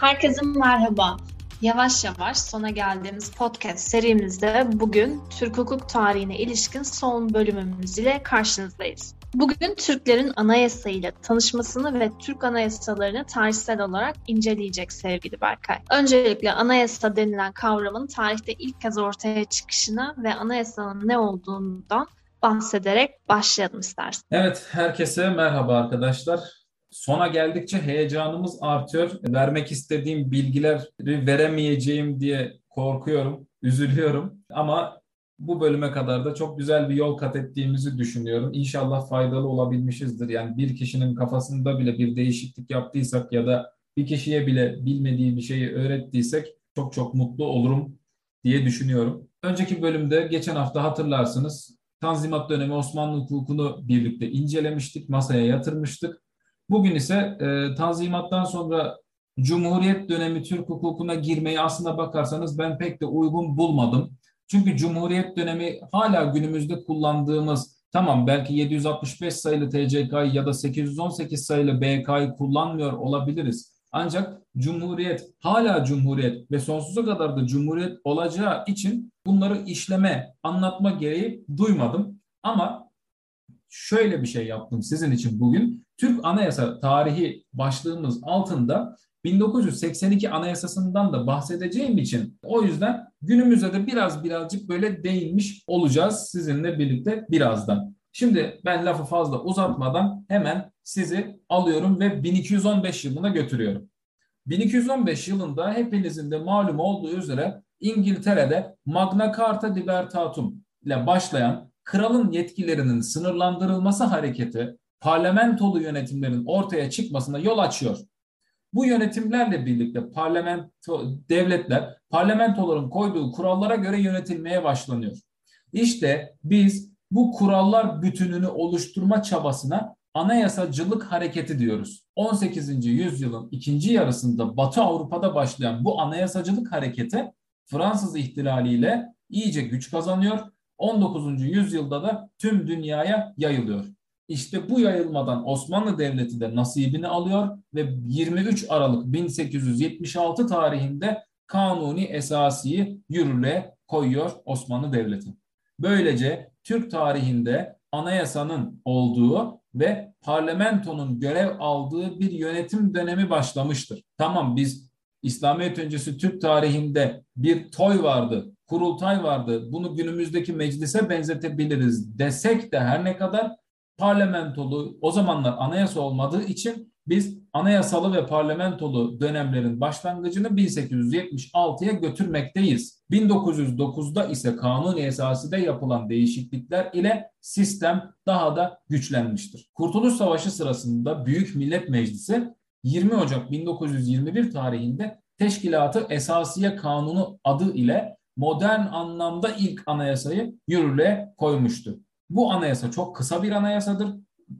Herkese merhaba. Yavaş yavaş sona geldiğimiz podcast serimizde bugün Türk hukuk tarihine ilişkin son bölümümüz ile karşınızdayız. Bugün Türklerin anayasa ile tanışmasını ve Türk anayasalarını tarihsel olarak inceleyecek sevgili Berkay. Öncelikle anayasa denilen kavramın tarihte ilk kez ortaya çıkışını ve anayasanın ne olduğundan bahsederek başlayalım istersen. Evet, herkese merhaba arkadaşlar. Sona geldikçe heyecanımız artıyor. Vermek istediğim bilgileri veremeyeceğim diye korkuyorum, üzülüyorum. Ama bu bölüme kadar da çok güzel bir yol kat ettiğimizi düşünüyorum. İnşallah faydalı olabilmişizdir. Yani bir kişinin kafasında bile bir değişiklik yaptıysak ya da bir kişiye bile bilmediği bir şeyi öğrettiysek çok çok mutlu olurum diye düşünüyorum. Önceki bölümde geçen hafta hatırlarsınız Tanzimat dönemi Osmanlı hukukunu birlikte incelemiştik, masaya yatırmıştık. Bugün ise e, Tanzimat'tan sonra Cumhuriyet dönemi Türk hukukuna girmeyi aslında bakarsanız ben pek de uygun bulmadım. Çünkü Cumhuriyet dönemi hala günümüzde kullandığımız tamam belki 765 sayılı TCK'yı ya da 818 sayılı BK'yı kullanmıyor olabiliriz. Ancak Cumhuriyet hala Cumhuriyet ve sonsuza kadar da Cumhuriyet olacağı için bunları işleme, anlatma gereği duymadım. Ama şöyle bir şey yaptım sizin için bugün. Türk Anayasa tarihi başlığımız altında 1982 Anayasası'ndan da bahsedeceğim için o yüzden günümüze de biraz birazcık böyle değinmiş olacağız sizinle birlikte birazdan. Şimdi ben lafı fazla uzatmadan hemen sizi alıyorum ve 1215 yılına götürüyorum. 1215 yılında hepinizin de malum olduğu üzere İngiltere'de Magna Carta Libertatum ile başlayan kralın yetkilerinin sınırlandırılması hareketi parlamentolu yönetimlerin ortaya çıkmasına yol açıyor. Bu yönetimlerle birlikte parlamento devletler parlamentoların koyduğu kurallara göre yönetilmeye başlanıyor. İşte biz bu kurallar bütününü oluşturma çabasına anayasacılık hareketi diyoruz. 18. yüzyılın ikinci yarısında Batı Avrupa'da başlayan bu anayasacılık hareketi Fransız ihtilaliyle iyice güç kazanıyor. 19. yüzyılda da tüm dünyaya yayılıyor. İşte bu yayılmadan Osmanlı Devleti de nasibini alıyor ve 23 Aralık 1876 tarihinde kanuni esasiyi yürürlüğe koyuyor Osmanlı Devleti. Böylece Türk tarihinde anayasanın olduğu ve parlamentonun görev aldığı bir yönetim dönemi başlamıştır. Tamam biz İslamiyet öncesi Türk tarihinde bir toy vardı, kurultay vardı. Bunu günümüzdeki meclise benzetebiliriz desek de her ne kadar parlamentolu o zamanlar anayasa olmadığı için biz anayasalı ve parlamentolu dönemlerin başlangıcını 1876'ya götürmekteyiz. 1909'da ise kanuni esası da yapılan değişiklikler ile sistem daha da güçlenmiştir. Kurtuluş Savaşı sırasında Büyük Millet Meclisi 20 Ocak 1921 tarihinde Teşkilatı Esasiye Kanunu adı ile modern anlamda ilk anayasayı yürürlüğe koymuştu. Bu anayasa çok kısa bir anayasadır.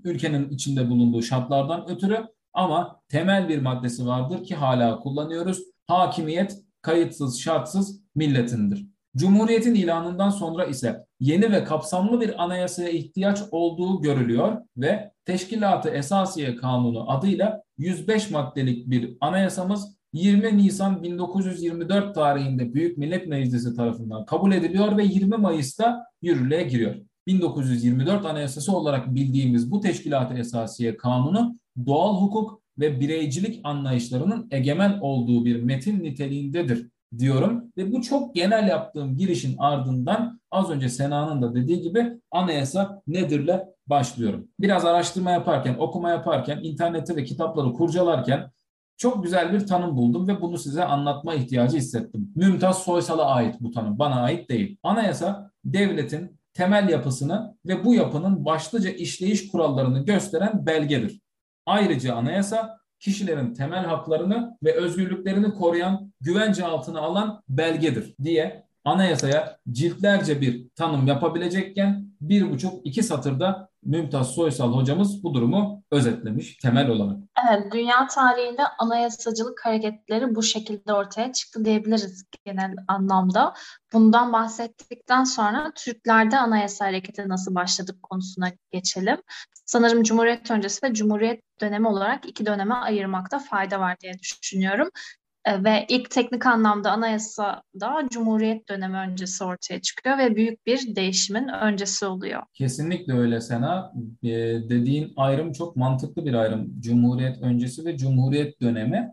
Ülkenin içinde bulunduğu şartlardan ötürü ama temel bir maddesi vardır ki hala kullanıyoruz. Hakimiyet kayıtsız şartsız milletindir. Cumhuriyetin ilanından sonra ise yeni ve kapsamlı bir anayasaya ihtiyaç olduğu görülüyor ve Teşkilatı Esasiye Kanunu adıyla 105 maddelik bir anayasamız 20 Nisan 1924 tarihinde Büyük Millet Meclisi tarafından kabul ediliyor ve 20 Mayıs'ta yürürlüğe giriyor. 1924 Anayasası olarak bildiğimiz bu teşkilat esasiye kanunu doğal hukuk ve bireycilik anlayışlarının egemen olduğu bir metin niteliğindedir diyorum ve bu çok genel yaptığım girişin ardından az önce Sena'nın da dediği gibi anayasa nedirle başlıyorum. Biraz araştırma yaparken, okuma yaparken, internette ve kitapları kurcalarken çok güzel bir tanım buldum ve bunu size anlatma ihtiyacı hissettim. Mümtaz Soysal'a ait bu tanım, bana ait değil. Anayasa devletin temel yapısını ve bu yapının başlıca işleyiş kurallarını gösteren belgedir. Ayrıca anayasa kişilerin temel haklarını ve özgürlüklerini koruyan, güvence altına alan belgedir diye anayasaya ciltlerce bir tanım yapabilecekken bir buçuk iki satırda Mümtaz Soysal hocamız bu durumu özetlemiş temel olarak. Evet, dünya tarihinde anayasacılık hareketleri bu şekilde ortaya çıktı diyebiliriz genel anlamda. Bundan bahsettikten sonra Türklerde anayasa hareketi nasıl başladı konusuna geçelim. Sanırım Cumhuriyet öncesi ve Cumhuriyet dönemi olarak iki döneme ayırmakta fayda var diye düşünüyorum. E, ve ilk teknik anlamda anayasa da Cumhuriyet dönemi öncesi ortaya çıkıyor ve büyük bir değişimin öncesi oluyor. Kesinlikle öyle Sena. Ee, dediğin ayrım çok mantıklı bir ayrım. Cumhuriyet öncesi ve Cumhuriyet dönemi.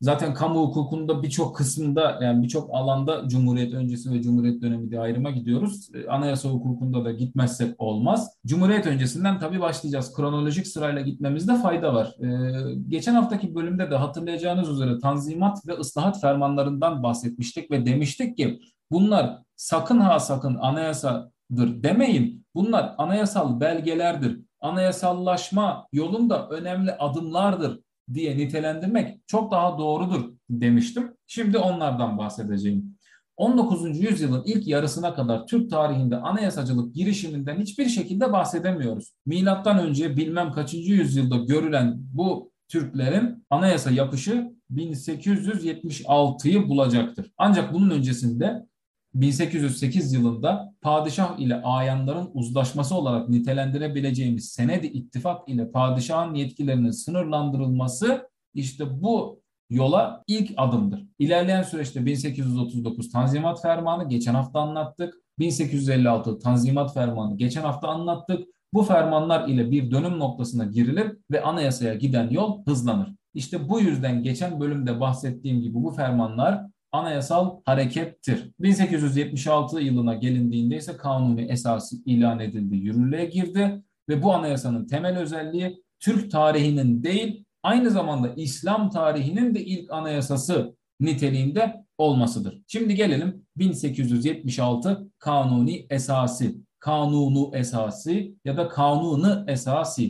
Zaten kamu hukukunda birçok kısmında yani birçok alanda Cumhuriyet öncesi ve Cumhuriyet dönemi diye ayrıma gidiyoruz. Ee, anayasa hukukunda da gitmezsek olmaz. Cumhuriyet öncesinden tabii başlayacağız. Kronolojik sırayla gitmemizde fayda var. Ee, geçen haftaki bölümde de hatırlayacağınız üzere tanzimat ve ıslahat fermanlarından bahsetmiştik ve demiştik ki bunlar sakın ha sakın anayasadır demeyin. Bunlar anayasal belgelerdir. Anayasallaşma yolunda önemli adımlardır diye nitelendirmek çok daha doğrudur demiştim. Şimdi onlardan bahsedeceğim. 19. yüzyılın ilk yarısına kadar Türk tarihinde anayasacılık girişiminden hiçbir şekilde bahsedemiyoruz. Milattan önce bilmem kaçıncı yüzyılda görülen bu Türklerin anayasa yapışı 1876'yı bulacaktır. Ancak bunun öncesinde 1808 yılında padişah ile ayanların uzlaşması olarak nitelendirebileceğimiz senedi ittifak ile padişahın yetkilerinin sınırlandırılması işte bu yola ilk adımdır. İlerleyen süreçte 1839 Tanzimat Fermanı geçen hafta anlattık. 1856 Tanzimat Fermanı geçen hafta anlattık. Bu fermanlar ile bir dönüm noktasına girilir ve anayasaya giden yol hızlanır. İşte bu yüzden geçen bölümde bahsettiğim gibi bu fermanlar anayasal harekettir. 1876 yılına gelindiğinde ise kanuni esası ilan edildi, yürürlüğe girdi ve bu anayasanın temel özelliği Türk tarihinin değil, aynı zamanda İslam tarihinin de ilk anayasası niteliğinde olmasıdır. Şimdi gelelim 1876 kanuni esası, kanunu esası ya da kanunu esası.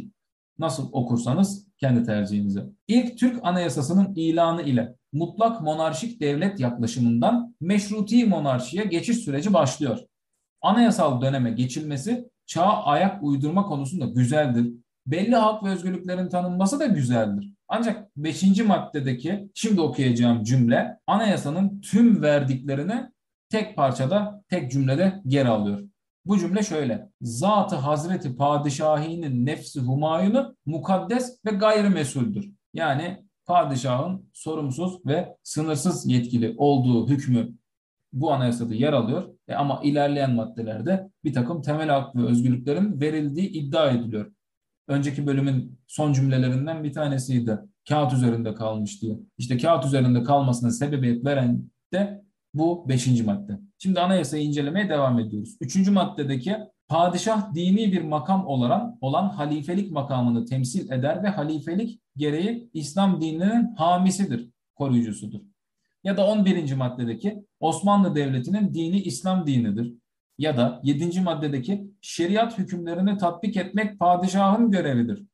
Nasıl okursanız kendi tercihinize. İlk Türk Anayasası'nın ilanı ile mutlak monarşik devlet yaklaşımından meşruti monarşiye geçiş süreci başlıyor. Anayasal döneme geçilmesi çağa ayak uydurma konusunda güzeldir. Belli hak ve özgürlüklerin tanınması da güzeldir. Ancak 5. maddedeki şimdi okuyacağım cümle anayasanın tüm verdiklerini tek parçada, tek cümlede yer alıyor. Bu cümle şöyle. Zatı Hazreti Padişahinin nefsi humayunu mukaddes ve gayrimesuldür. Yani padişahın sorumsuz ve sınırsız yetkili olduğu hükmü bu anayasada yer alıyor. E ama ilerleyen maddelerde bir takım temel hak ve özgürlüklerin verildiği iddia ediliyor. Önceki bölümün son cümlelerinden bir tanesiydi. Kağıt üzerinde kalmış diye. İşte kağıt üzerinde kalmasına sebebiyet veren de bu beşinci madde. Şimdi anayasayı incelemeye devam ediyoruz. Üçüncü maddedeki padişah dini bir makam olarak olan halifelik makamını temsil eder ve halifelik gereği İslam dininin hamisidir, koruyucusudur. Ya da 11. maddedeki Osmanlı Devleti'nin dini İslam dinidir. Ya da 7. maddedeki şeriat hükümlerini tatbik etmek padişahın görevidir.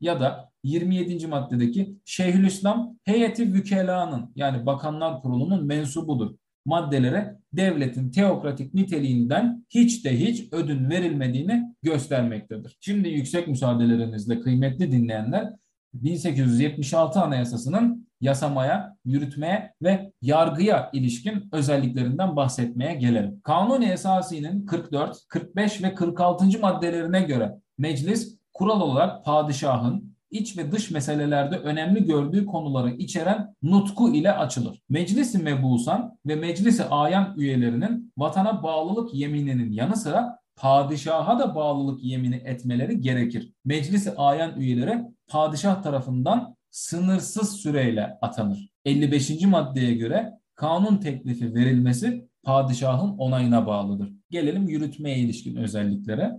Ya da 27. maddedeki Şeyhülislam heyeti vükelanın yani bakanlar kurulunun mensubudur maddelere devletin teokratik niteliğinden hiç de hiç ödün verilmediğini göstermektedir. Şimdi yüksek müsaadelerinizle kıymetli dinleyenler 1876 Anayasası'nın yasamaya, yürütmeye ve yargıya ilişkin özelliklerinden bahsetmeye gelelim. Kanuni esasının 44, 45 ve 46. maddelerine göre meclis kural olarak padişahın iç ve dış meselelerde önemli gördüğü konuları içeren nutku ile açılır. Meclisi mebusan ve meclisi ayan üyelerinin vatana bağlılık yemininin yanı sıra padişaha da bağlılık yemini etmeleri gerekir. Meclisi ayan üyeleri padişah tarafından sınırsız süreyle atanır. 55. maddeye göre kanun teklifi verilmesi padişahın onayına bağlıdır. Gelelim yürütmeye ilişkin özelliklere.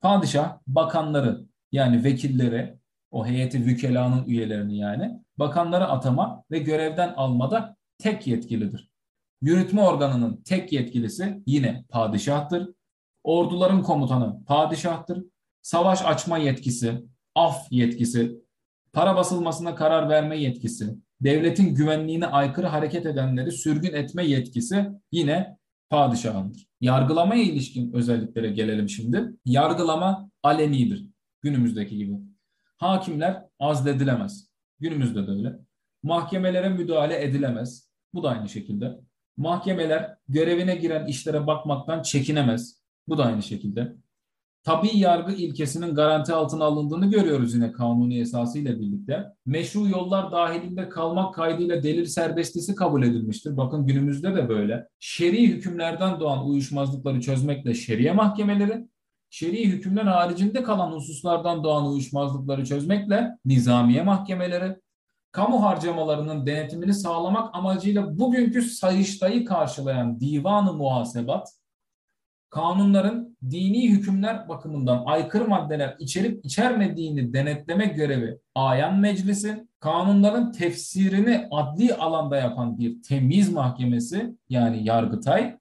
Padişah bakanları yani vekilleri o heyeti vükelanın üyelerini yani bakanları atama ve görevden almada tek yetkilidir. Yürütme organının tek yetkilisi yine padişahtır. Orduların komutanı padişahtır. Savaş açma yetkisi, af yetkisi, para basılmasına karar verme yetkisi, devletin güvenliğine aykırı hareket edenleri sürgün etme yetkisi yine padişahındır. Yargılamaya ilişkin özelliklere gelelim şimdi. Yargılama alenidir günümüzdeki gibi. Hakimler azledilemez. Günümüzde de öyle. Mahkemelere müdahale edilemez. Bu da aynı şekilde. Mahkemeler görevine giren işlere bakmaktan çekinemez. Bu da aynı şekilde. tabi yargı ilkesinin garanti altına alındığını görüyoruz yine kanuni esası ile birlikte. Meşru yollar dahilinde kalmak kaydıyla delil serbestisi kabul edilmiştir. Bakın günümüzde de böyle. Şer'i hükümlerden doğan uyuşmazlıkları çözmekle şeriye mahkemeleri, şer'i hükümler haricinde kalan hususlardan doğan uyuşmazlıkları çözmekle nizamiye mahkemeleri, kamu harcamalarının denetimini sağlamak amacıyla bugünkü sayıştayı karşılayan divanı muhasebat, kanunların dini hükümler bakımından aykırı maddeler içerip içermediğini denetleme görevi ayan meclisi, kanunların tefsirini adli alanda yapan bir temiz mahkemesi yani yargıtay,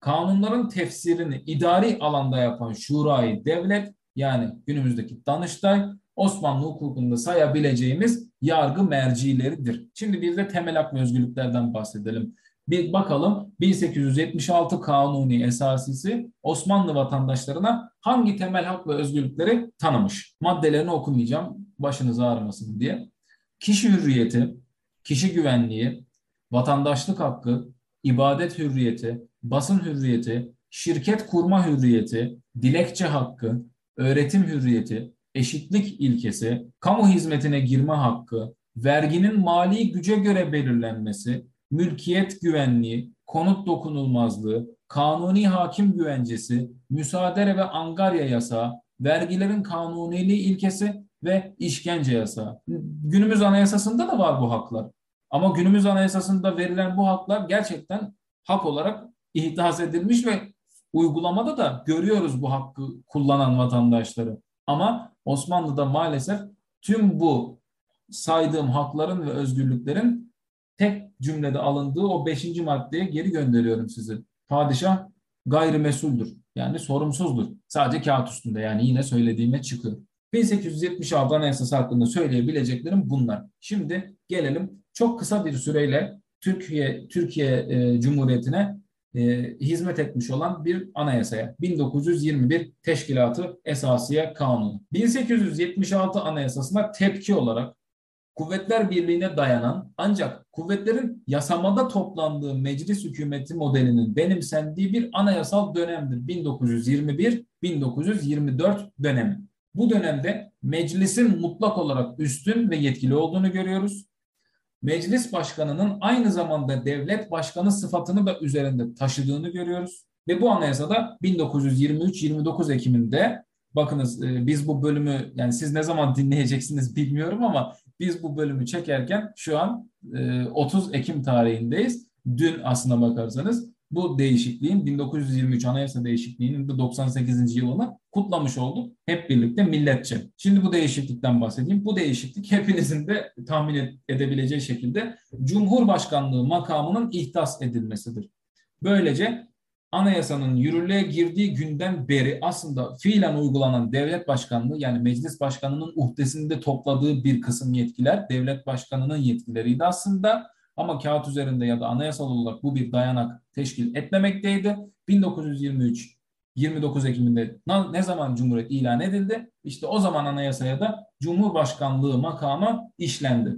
kanunların tefsirini idari alanda yapan şurayı devlet yani günümüzdeki Danıştay Osmanlı hukukunda sayabileceğimiz yargı mercileridir. Şimdi bir de temel hak ve özgürlüklerden bahsedelim. Bir bakalım 1876 Kanuni Esasisi Osmanlı vatandaşlarına hangi temel hak ve özgürlükleri tanımış? Maddelerini okumayacağım başınız ağrımasın diye. Kişi hürriyeti, kişi güvenliği, vatandaşlık hakkı, ibadet hürriyeti, basın hürriyeti, şirket kurma hürriyeti, dilekçe hakkı, öğretim hürriyeti, eşitlik ilkesi, kamu hizmetine girme hakkı, verginin mali güce göre belirlenmesi, mülkiyet güvenliği, konut dokunulmazlığı, kanuni hakim güvencesi, müsaade ve angarya yasağı, vergilerin kanuniliği ilkesi ve işkence yasağı. Günümüz anayasasında da var bu haklar. Ama günümüz anayasasında verilen bu haklar gerçekten hak olarak ihdas edilmiş ve uygulamada da görüyoruz bu hakkı kullanan vatandaşları. Ama Osmanlı'da maalesef tüm bu saydığım hakların ve özgürlüklerin tek cümlede alındığı o beşinci maddeye geri gönderiyorum sizi. Padişah gayrimesuldür. Yani sorumsuzdur. Sadece kağıt üstünde yani yine söylediğime çıkıyor. 1876 Anayasası hakkında söyleyebileceklerim bunlar. Şimdi gelelim çok kısa bir süreyle Türkiye Türkiye e, Cumhuriyeti'ne e, hizmet etmiş olan bir anayasaya. 1921 Teşkilatı Esasiye Kanunu. 1876 Anayasasına tepki olarak Kuvvetler Birliği'ne dayanan ancak kuvvetlerin yasamada toplandığı meclis hükümeti modelinin benimsendiği bir anayasal dönemdir. 1921-1924 dönemi. Bu dönemde meclisin mutlak olarak üstün ve yetkili olduğunu görüyoruz. Meclis başkanının aynı zamanda devlet başkanı sıfatını da üzerinde taşıdığını görüyoruz. Ve bu anayasada 1923-29 Ekim'inde bakınız e, biz bu bölümü yani siz ne zaman dinleyeceksiniz bilmiyorum ama biz bu bölümü çekerken şu an 30 e, Ekim tarihindeyiz. Dün aslına bakarsanız bu değişikliğin 1923 Anayasa değişikliğinin de 98. yılını kutlamış olduk. Hep birlikte milletçe. Şimdi bu değişiklikten bahsedeyim. Bu değişiklik hepinizin de tahmin edebileceği şekilde Cumhurbaşkanlığı makamının ihtas edilmesidir. Böylece anayasanın yürürlüğe girdiği günden beri aslında fiilen uygulanan devlet başkanlığı yani meclis başkanının uhdesinde topladığı bir kısım yetkiler devlet başkanının yetkileriydi aslında ama kağıt üzerinde ya da anayasal olarak bu bir dayanak teşkil etmemekteydi. 1923 29 Ekim'inde ne zaman Cumhuriyet ilan edildi? İşte o zaman anayasaya da Cumhurbaşkanlığı makamı işlendi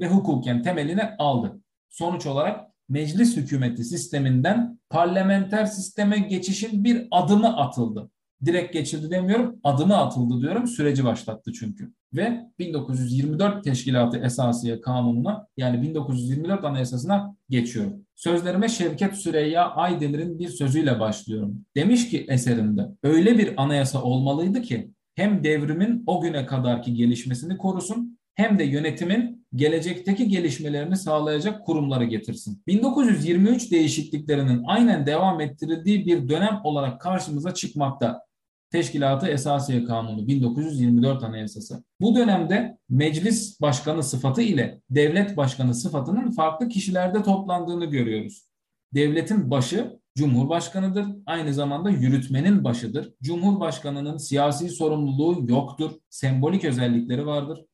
ve hukuken temelini aldı. Sonuç olarak meclis hükümeti sisteminden parlamenter sisteme geçişin bir adımı atıldı. Direkt geçildi demiyorum, adımı atıldı diyorum. Süreci başlattı çünkü. Ve 1924 Teşkilatı Esasiye Kanunu'na yani 1924 Anayasası'na geçiyorum. Sözlerime Şevket Süreyya Aydemir'in bir sözüyle başlıyorum. Demiş ki eserinde öyle bir anayasa olmalıydı ki hem devrimin o güne kadarki gelişmesini korusun hem de yönetimin gelecekteki gelişmelerini sağlayacak kurumları getirsin. 1923 değişikliklerinin aynen devam ettirildiği bir dönem olarak karşımıza çıkmakta. Teşkilatı Esasiye Kanunu 1924 Anayasası. Bu dönemde meclis başkanı sıfatı ile devlet başkanı sıfatının farklı kişilerde toplandığını görüyoruz. Devletin başı Cumhurbaşkanıdır. Aynı zamanda yürütmenin başıdır. Cumhurbaşkanının siyasi sorumluluğu yoktur. Sembolik özellikleri vardır.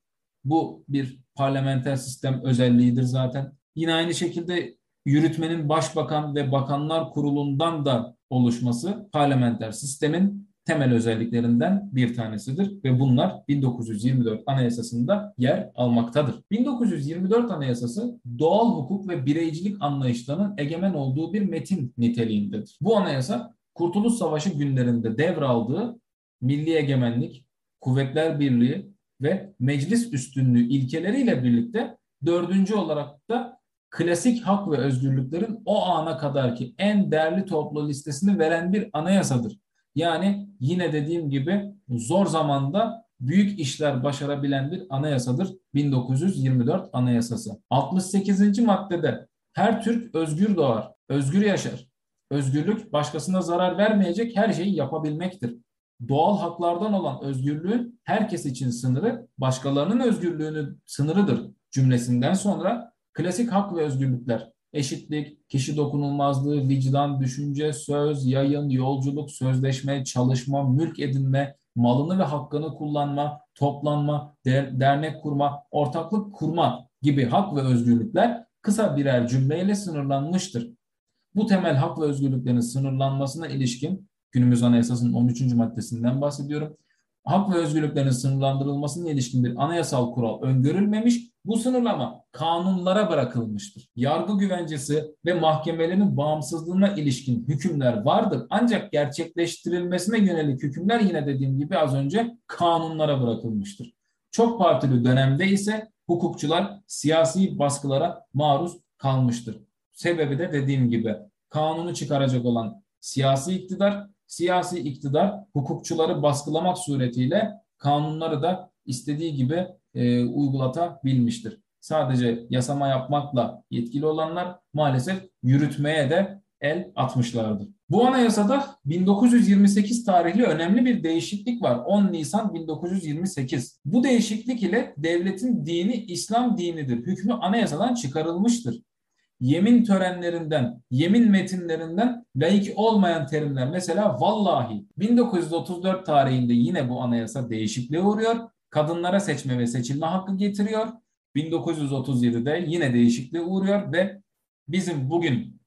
Bu bir parlamenter sistem özelliğidir zaten. Yine aynı şekilde yürütmenin başbakan ve bakanlar kurulundan da oluşması parlamenter sistemin temel özelliklerinden bir tanesidir ve bunlar 1924 Anayasası'nda yer almaktadır. 1924 Anayasası doğal hukuk ve bireycilik anlayışlarının egemen olduğu bir metin niteliğindedir. Bu anayasa Kurtuluş Savaşı günlerinde devraldığı milli egemenlik, kuvvetler birliği ve meclis üstünlüğü ilkeleriyle birlikte dördüncü olarak da klasik hak ve özgürlüklerin o ana kadarki en değerli toplu listesini veren bir anayasadır. Yani yine dediğim gibi zor zamanda büyük işler başarabilen bir anayasadır 1924 Anayasası. 68. maddede her Türk özgür doğar, özgür yaşar. Özgürlük başkasına zarar vermeyecek her şeyi yapabilmektir. Doğal haklardan olan özgürlüğün herkes için sınırı başkalarının özgürlüğünün sınırıdır cümlesinden sonra klasik hak ve özgürlükler eşitlik, kişi dokunulmazlığı, vicdan, düşünce, söz, yayın, yolculuk, sözleşme, çalışma, mülk edinme, malını ve hakkını kullanma, toplanma, der, dernek kurma, ortaklık kurma gibi hak ve özgürlükler kısa birer cümleyle sınırlanmıştır. Bu temel hak ve özgürlüklerin sınırlanmasına ilişkin günümüz anayasasının 13. maddesinden bahsediyorum. Hak ve özgürlüklerin sınırlandırılmasına ilişkin bir anayasal kural öngörülmemiş, bu sınırlama kanunlara bırakılmıştır. Yargı güvencesi ve mahkemelerin bağımsızlığına ilişkin hükümler vardır. Ancak gerçekleştirilmesine yönelik hükümler yine dediğim gibi az önce kanunlara bırakılmıştır. Çok partili dönemde ise hukukçular siyasi baskılara maruz kalmıştır. Sebebi de dediğim gibi kanunu çıkaracak olan siyasi iktidar, siyasi iktidar hukukçuları baskılamak suretiyle kanunları da istediği gibi e, uygulatabilmiştir. Sadece yasama yapmakla yetkili olanlar maalesef yürütmeye de el atmışlardır. Bu anayasada 1928 tarihli önemli bir değişiklik var. 10 Nisan 1928. Bu değişiklik ile devletin dini İslam dinidir. Hükmü anayasadan çıkarılmıştır. Yemin törenlerinden, yemin metinlerinden laik olmayan terimler mesela vallahi 1934 tarihinde yine bu anayasa değişikliğe uğruyor kadınlara seçme ve seçilme hakkı getiriyor. 1937'de yine değişikliğe uğruyor ve bizim bugün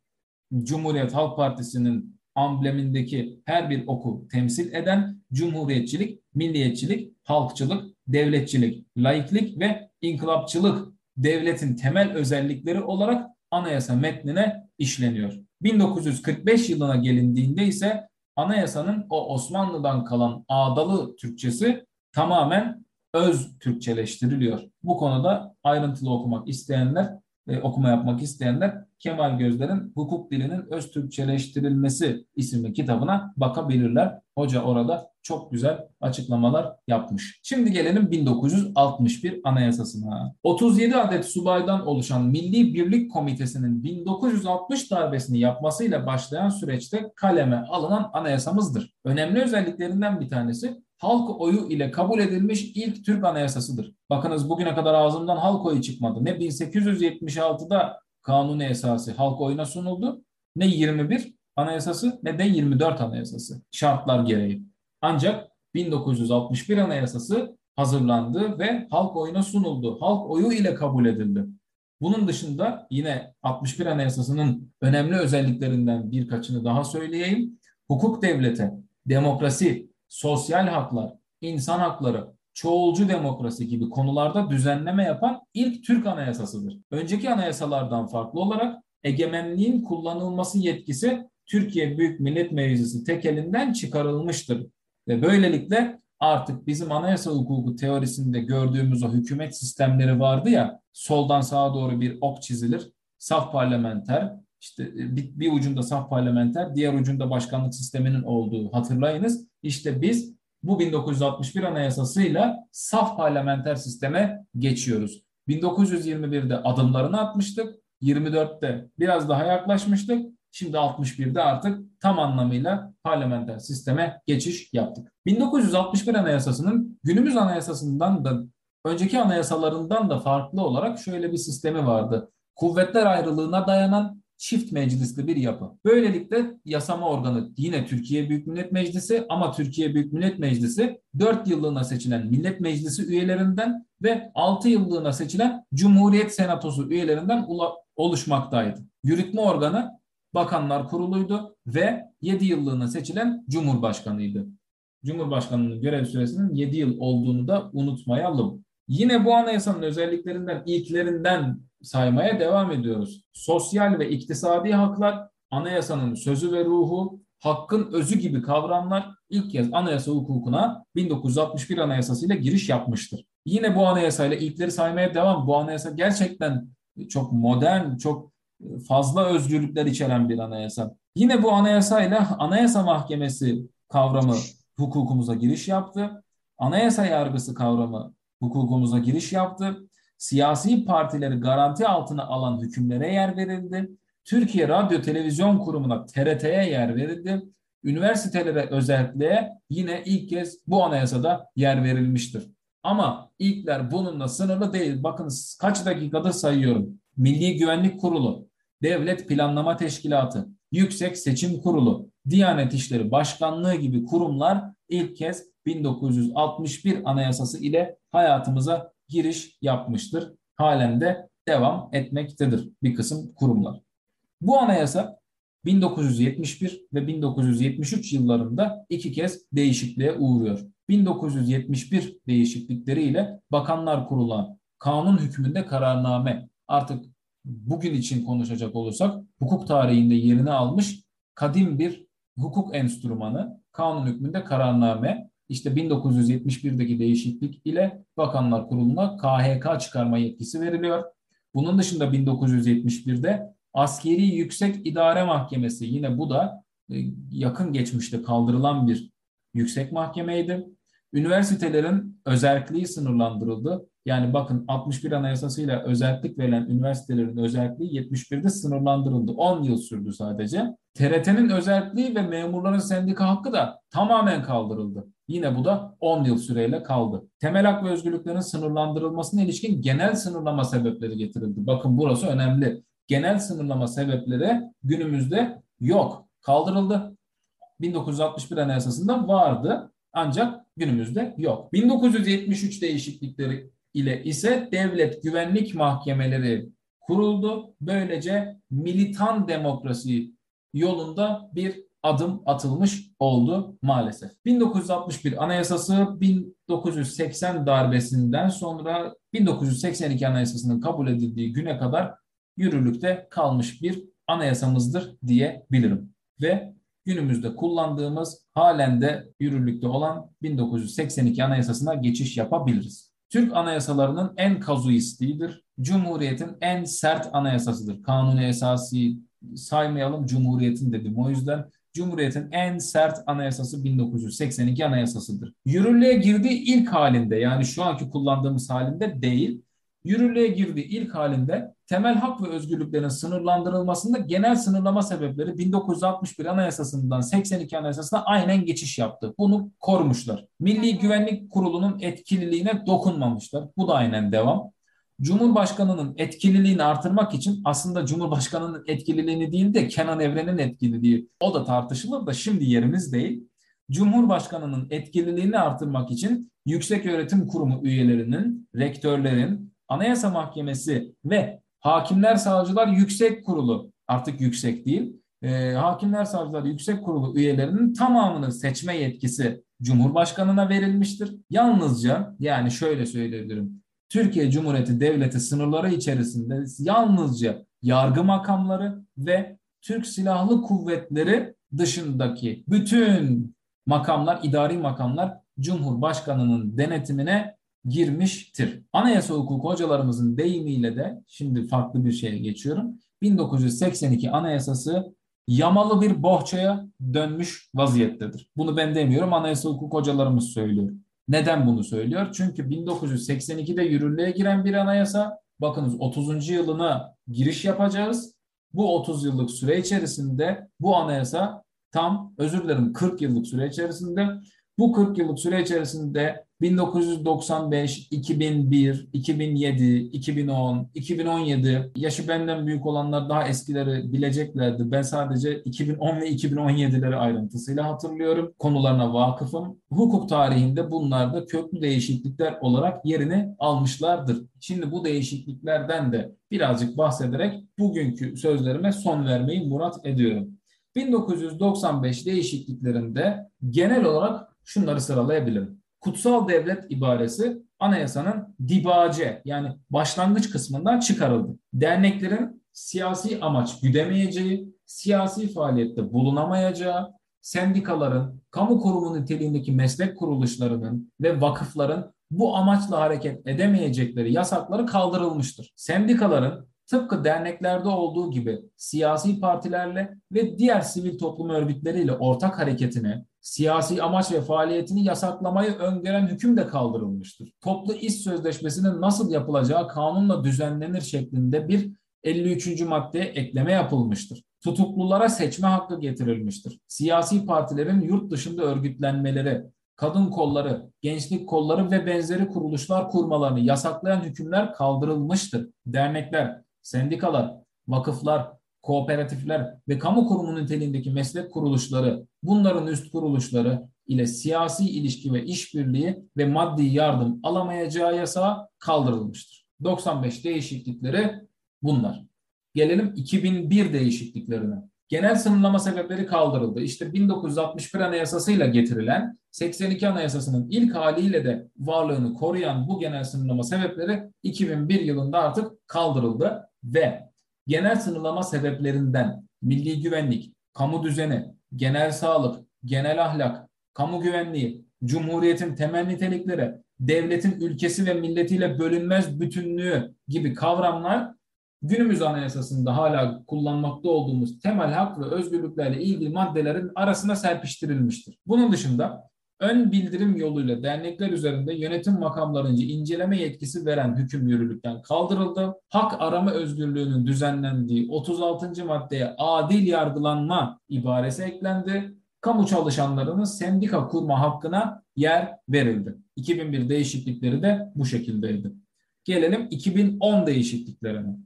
Cumhuriyet Halk Partisi'nin amblemindeki her bir oku temsil eden cumhuriyetçilik, milliyetçilik, halkçılık, devletçilik, laiklik ve inkılapçılık devletin temel özellikleri olarak anayasa metnine işleniyor. 1945 yılına gelindiğinde ise anayasanın o Osmanlı'dan kalan ağdalı Türkçesi tamamen öz Türkçeleştiriliyor. Bu konuda ayrıntılı okumak isteyenler, e, okuma yapmak isteyenler Kemal Gözler'in Hukuk Dilinin Öz Türkçeleştirilmesi isimli kitabına bakabilirler. Hoca orada çok güzel açıklamalar yapmış. Şimdi gelelim 1961 Anayasasına. 37 adet subaydan oluşan Milli Birlik Komitesi'nin 1960 darbesini yapmasıyla başlayan süreçte kaleme alınan anayasamızdır. Önemli özelliklerinden bir tanesi halk oyu ile kabul edilmiş ilk Türk anayasasıdır. Bakınız bugüne kadar ağzımdan halk oyu çıkmadı. Ne 1876'da kanuni esası halk oyuna sunuldu ne 21 anayasası ne de 24 anayasası şartlar gereği. Ancak 1961 anayasası hazırlandı ve halk oyuna sunuldu. Halk oyu ile kabul edildi. Bunun dışında yine 61 Anayasası'nın önemli özelliklerinden birkaçını daha söyleyeyim. Hukuk devleti, demokrasi, sosyal haklar, insan hakları, çoğulcu demokrasi gibi konularda düzenleme yapan ilk Türk anayasasıdır. Önceki anayasalardan farklı olarak egemenliğin kullanılması yetkisi Türkiye Büyük Millet Meclisi tekelinden çıkarılmıştır. Ve böylelikle artık bizim anayasa hukuku teorisinde gördüğümüz o hükümet sistemleri vardı ya soldan sağa doğru bir ok çizilir. Saf parlamenter, işte bir, bir ucunda saf parlamenter, diğer ucunda başkanlık sisteminin olduğu hatırlayınız. İşte biz bu 1961 anayasasıyla saf parlamenter sisteme geçiyoruz. 1921'de adımlarını atmıştık. 24'te biraz daha yaklaşmıştık. Şimdi 61'de artık tam anlamıyla parlamenter sisteme geçiş yaptık. 1961 Anayasası'nın günümüz anayasasından da önceki anayasalarından da farklı olarak şöyle bir sistemi vardı. Kuvvetler ayrılığına dayanan çift meclisli bir yapı. Böylelikle yasama organı yine Türkiye Büyük Millet Meclisi ama Türkiye Büyük Millet Meclisi 4 yıllığına seçilen Millet Meclisi üyelerinden ve 6 yıllığına seçilen Cumhuriyet Senatosu üyelerinden oluşmaktaydı. Yürütme organı Bakanlar Kurulu'ydu ve 7 yıllığına seçilen Cumhurbaşkanıydı. Cumhurbaşkanının görev süresinin 7 yıl olduğunu da unutmayalım. Yine bu anayasanın özelliklerinden ilklerinden saymaya devam ediyoruz. Sosyal ve iktisadi haklar, anayasanın sözü ve ruhu, hakkın özü gibi kavramlar ilk kez anayasa hukukuna 1961 anayasasıyla giriş yapmıştır. Yine bu anayasayla ilkleri saymaya devam. Bu anayasa gerçekten çok modern, çok fazla özgürlükler içeren bir anayasa. Yine bu anayasayla Anayasa Mahkemesi kavramı hukukumuza giriş yaptı. Anayasa yargısı kavramı hukukumuza giriş yaptı. Siyasi partileri garanti altına alan hükümlere yer verildi. Türkiye Radyo Televizyon Kurumu'na TRT'ye yer verildi. Üniversitelere özelliğe yine ilk kez bu anayasada yer verilmiştir. Ama ilkler bununla sınırlı değil. Bakınız kaç dakikadır sayıyorum. Milli Güvenlik Kurulu, Devlet Planlama Teşkilatı, Yüksek Seçim Kurulu, Diyanet İşleri Başkanlığı gibi kurumlar ilk kez 1961 Anayasası ile hayatımıza giriş yapmıştır. Halen de devam etmektedir bir kısım kurumlar. Bu anayasa 1971 ve 1973 yıllarında iki kez değişikliğe uğruyor. 1971 değişiklikleriyle Bakanlar Kurulu kanun hükmünde kararname artık bugün için konuşacak olursak hukuk tarihinde yerini almış kadim bir hukuk enstrümanı kanun hükmünde kararname işte 1971'deki değişiklik ile Bakanlar Kurulu'na KHK çıkarma yetkisi veriliyor. Bunun dışında 1971'de Askeri Yüksek İdare Mahkemesi yine bu da e, yakın geçmişte kaldırılan bir yüksek mahkemeydi. Üniversitelerin özelliği sınırlandırıldı. Yani bakın 61 Anayasası'yla özellik verilen üniversitelerin özelliği 71'de sınırlandırıldı. 10 yıl sürdü sadece. TRT'nin özelliği ve memurların sendika hakkı da tamamen kaldırıldı. Yine bu da 10 yıl süreyle kaldı. Temel hak ve özgürlüklerin sınırlandırılmasına ilişkin genel sınırlama sebepleri getirildi. Bakın burası önemli. Genel sınırlama sebepleri günümüzde yok. Kaldırıldı. 1961 Anayasası'nda vardı ancak günümüzde yok. 1973 değişiklikleri ile ise devlet güvenlik mahkemeleri kuruldu. Böylece militan demokrasi yolunda bir adım atılmış oldu maalesef. 1961 Anayasası 1980 darbesinden sonra 1982 Anayasası'nın kabul edildiği güne kadar yürürlükte kalmış bir anayasamızdır diyebilirim. Ve günümüzde kullandığımız halen de yürürlükte olan 1982 Anayasası'na geçiş yapabiliriz. Türk anayasalarının en kazuistiğidir. Cumhuriyetin en sert anayasasıdır. Kanuni esası saymayalım Cumhuriyet'in dedim. O yüzden Cumhuriyet'in en sert anayasası 1982 anayasasıdır. Yürürlüğe girdiği ilk halinde yani şu anki kullandığımız halinde değil, yürürlüğe girdiği ilk halinde temel hak ve özgürlüklerin sınırlandırılmasında genel sınırlama sebepleri 1961 Anayasası'ndan 82 Anayasası'na aynen geçiş yaptı. Bunu korumuşlar. Milli Güvenlik Kurulu'nun etkililiğine dokunmamışlar. Bu da aynen devam. Cumhurbaşkanının etkililiğini artırmak için aslında Cumhurbaşkanının etkililiğini değil de Kenan Evren'in etkililiği o da tartışılır da şimdi yerimiz değil. Cumhurbaşkanının etkililiğini artırmak için Yüksek Öğretim Kurumu üyelerinin, rektörlerin, Anayasa Mahkemesi ve Hakimler Savcılar Yüksek Kurulu artık yüksek değil. E, Hakimler Savcılar Yüksek Kurulu üyelerinin tamamını seçme yetkisi Cumhurbaşkanına verilmiştir. Yalnızca yani şöyle söyleyebilirim. Türkiye Cumhuriyeti Devleti sınırları içerisinde yalnızca yargı makamları ve Türk Silahlı Kuvvetleri dışındaki bütün makamlar, idari makamlar Cumhurbaşkanının denetimine girmiştir. Anayasa hukuku hocalarımızın deyimiyle de şimdi farklı bir şeye geçiyorum. 1982 Anayasası yamalı bir bohçaya dönmüş vaziyettedir. Bunu ben demiyorum, anayasa hukuk hocalarımız söylüyor. Neden bunu söylüyor? Çünkü 1982'de yürürlüğe giren bir anayasa. Bakınız 30. yılına giriş yapacağız. Bu 30 yıllık süre içerisinde bu anayasa tam özür dilerim 40 yıllık süre içerisinde bu 40 yıllık süre içerisinde 1995, 2001, 2007, 2010, 2017 yaşı benden büyük olanlar daha eskileri bileceklerdi. Ben sadece 2010 ve 2017'leri ayrıntısıyla hatırlıyorum. Konularına vakıfım. Hukuk tarihinde bunlar da köklü değişiklikler olarak yerini almışlardır. Şimdi bu değişikliklerden de birazcık bahsederek bugünkü sözlerime son vermeyi murat ediyorum. 1995 değişikliklerinde genel olarak şunları sıralayabilirim. Kutsal devlet ibaresi anayasanın dibace yani başlangıç kısmından çıkarıldı. Derneklerin siyasi amaç güdemeyeceği, siyasi faaliyette bulunamayacağı, sendikaların, kamu kurumu niteliğindeki meslek kuruluşlarının ve vakıfların bu amaçla hareket edemeyecekleri yasakları kaldırılmıştır. Sendikaların tıpkı derneklerde olduğu gibi siyasi partilerle ve diğer sivil toplum örgütleriyle ortak hareketini, siyasi amaç ve faaliyetini yasaklamayı öngören hüküm de kaldırılmıştır. Toplu iş sözleşmesinin nasıl yapılacağı kanunla düzenlenir şeklinde bir 53. maddeye ekleme yapılmıştır. Tutuklulara seçme hakkı getirilmiştir. Siyasi partilerin yurt dışında örgütlenmeleri, kadın kolları, gençlik kolları ve benzeri kuruluşlar kurmalarını yasaklayan hükümler kaldırılmıştır. Dernekler, sendikalar, vakıflar, kooperatifler ve kamu kurumu niteliğindeki meslek kuruluşları, bunların üst kuruluşları ile siyasi ilişki ve işbirliği ve maddi yardım alamayacağı yasağı kaldırılmıştır. 95 değişiklikleri bunlar. Gelelim 2001 değişikliklerine. Genel sınırlama sebepleri kaldırıldı. İşte 1961 Anayasası'yla getirilen 82 Anayasası'nın ilk haliyle de varlığını koruyan bu genel sınırlama sebepleri 2001 yılında artık kaldırıldı ve genel sınırlama sebeplerinden milli güvenlik, kamu düzeni, genel sağlık, genel ahlak, kamu güvenliği, cumhuriyetin temel nitelikleri, devletin ülkesi ve milletiyle bölünmez bütünlüğü gibi kavramlar günümüz anayasasında hala kullanmakta olduğumuz temel hak ve özgürlüklerle ilgili maddelerin arasına serpiştirilmiştir. Bunun dışında ön bildirim yoluyla dernekler üzerinde yönetim makamlarınca inceleme yetkisi veren hüküm yürürlükten kaldırıldı. Hak arama özgürlüğünün düzenlendiği 36. maddeye adil yargılanma ibaresi eklendi. Kamu çalışanlarının sendika kurma hakkına yer verildi. 2001 değişiklikleri de bu şekildeydi. Gelelim 2010 değişikliklerine.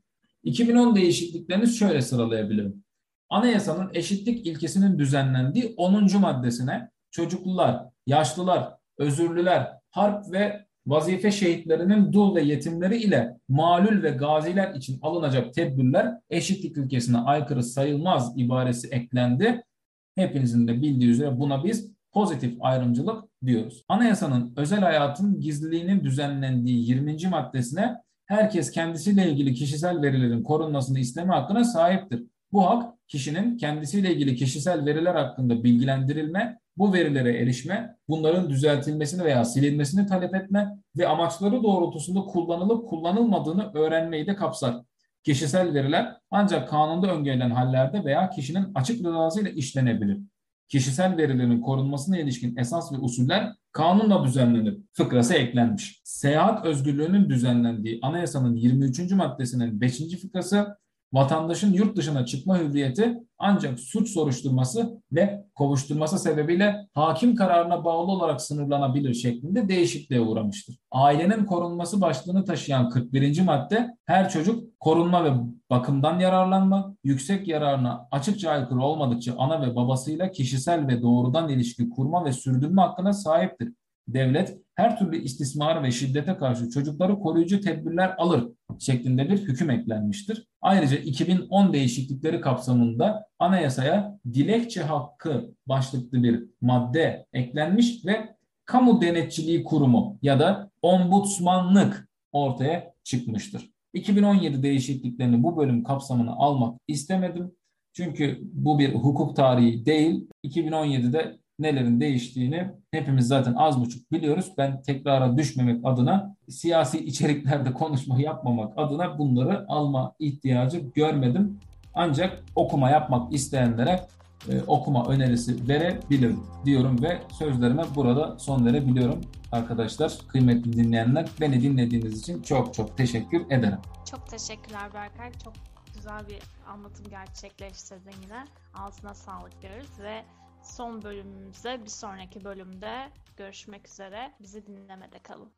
2010 değişikliklerini şöyle sıralayabilirim. Anayasanın eşitlik ilkesinin düzenlendiği 10. maddesine çocuklular, yaşlılar, özürlüler, harp ve vazife şehitlerinin dul ve yetimleri ile malul ve gaziler için alınacak tedbirler eşitlik ilkesine aykırı sayılmaz ibaresi eklendi. Hepinizin de bildiği üzere buna biz pozitif ayrımcılık diyoruz. Anayasanın özel hayatın gizliliğinin düzenlendiği 20. maddesine herkes kendisiyle ilgili kişisel verilerin korunmasını isteme hakkına sahiptir. Bu hak kişinin kendisiyle ilgili kişisel veriler hakkında bilgilendirilme, bu verilere erişme, bunların düzeltilmesini veya silinmesini talep etme ve amaçları doğrultusunda kullanılıp kullanılmadığını öğrenmeyi de kapsar. Kişisel veriler ancak kanunda öngörülen hallerde veya kişinin açık rızasıyla işlenebilir. Kişisel verilerin korunmasına ilişkin esas ve usuller kanunla düzenlenir. Fıkrası eklenmiş. Seyahat özgürlüğünün düzenlendiği anayasanın 23. maddesinin 5. fıkrası vatandaşın yurt dışına çıkma hürriyeti ancak suç soruşturması ve kovuşturması sebebiyle hakim kararına bağlı olarak sınırlanabilir şeklinde değişikliğe uğramıştır. Ailenin korunması başlığını taşıyan 41. madde her çocuk korunma ve bakımdan yararlanma, yüksek yararına açıkça aykırı olmadıkça ana ve babasıyla kişisel ve doğrudan ilişki kurma ve sürdürme hakkına sahiptir. Devlet her türlü istismar ve şiddete karşı çocukları koruyucu tedbirler alır şeklinde bir hüküm eklenmiştir. Ayrıca 2010 değişiklikleri kapsamında anayasaya dilekçe hakkı başlıklı bir madde eklenmiş ve kamu denetçiliği kurumu ya da ombudsmanlık ortaya çıkmıştır. 2017 değişikliklerini bu bölüm kapsamına almak istemedim. Çünkü bu bir hukuk tarihi değil. 2017'de nelerin değiştiğini hepimiz zaten az buçuk biliyoruz. Ben tekrara düşmemek adına siyasi içeriklerde konuşma yapmamak adına bunları alma ihtiyacı görmedim. Ancak okuma yapmak isteyenlere e, okuma önerisi verebilirim diyorum ve sözlerime burada son verebiliyorum arkadaşlar. Kıymetli dinleyenler beni dinlediğiniz için çok çok teşekkür ederim. Çok teşekkürler Berkay. Çok güzel bir anlatım gerçekleştirdin yine. Ağzına sağlık diyoruz ve son bölümümüzde bir sonraki bölümde görüşmek üzere. Bizi dinlemede kalın.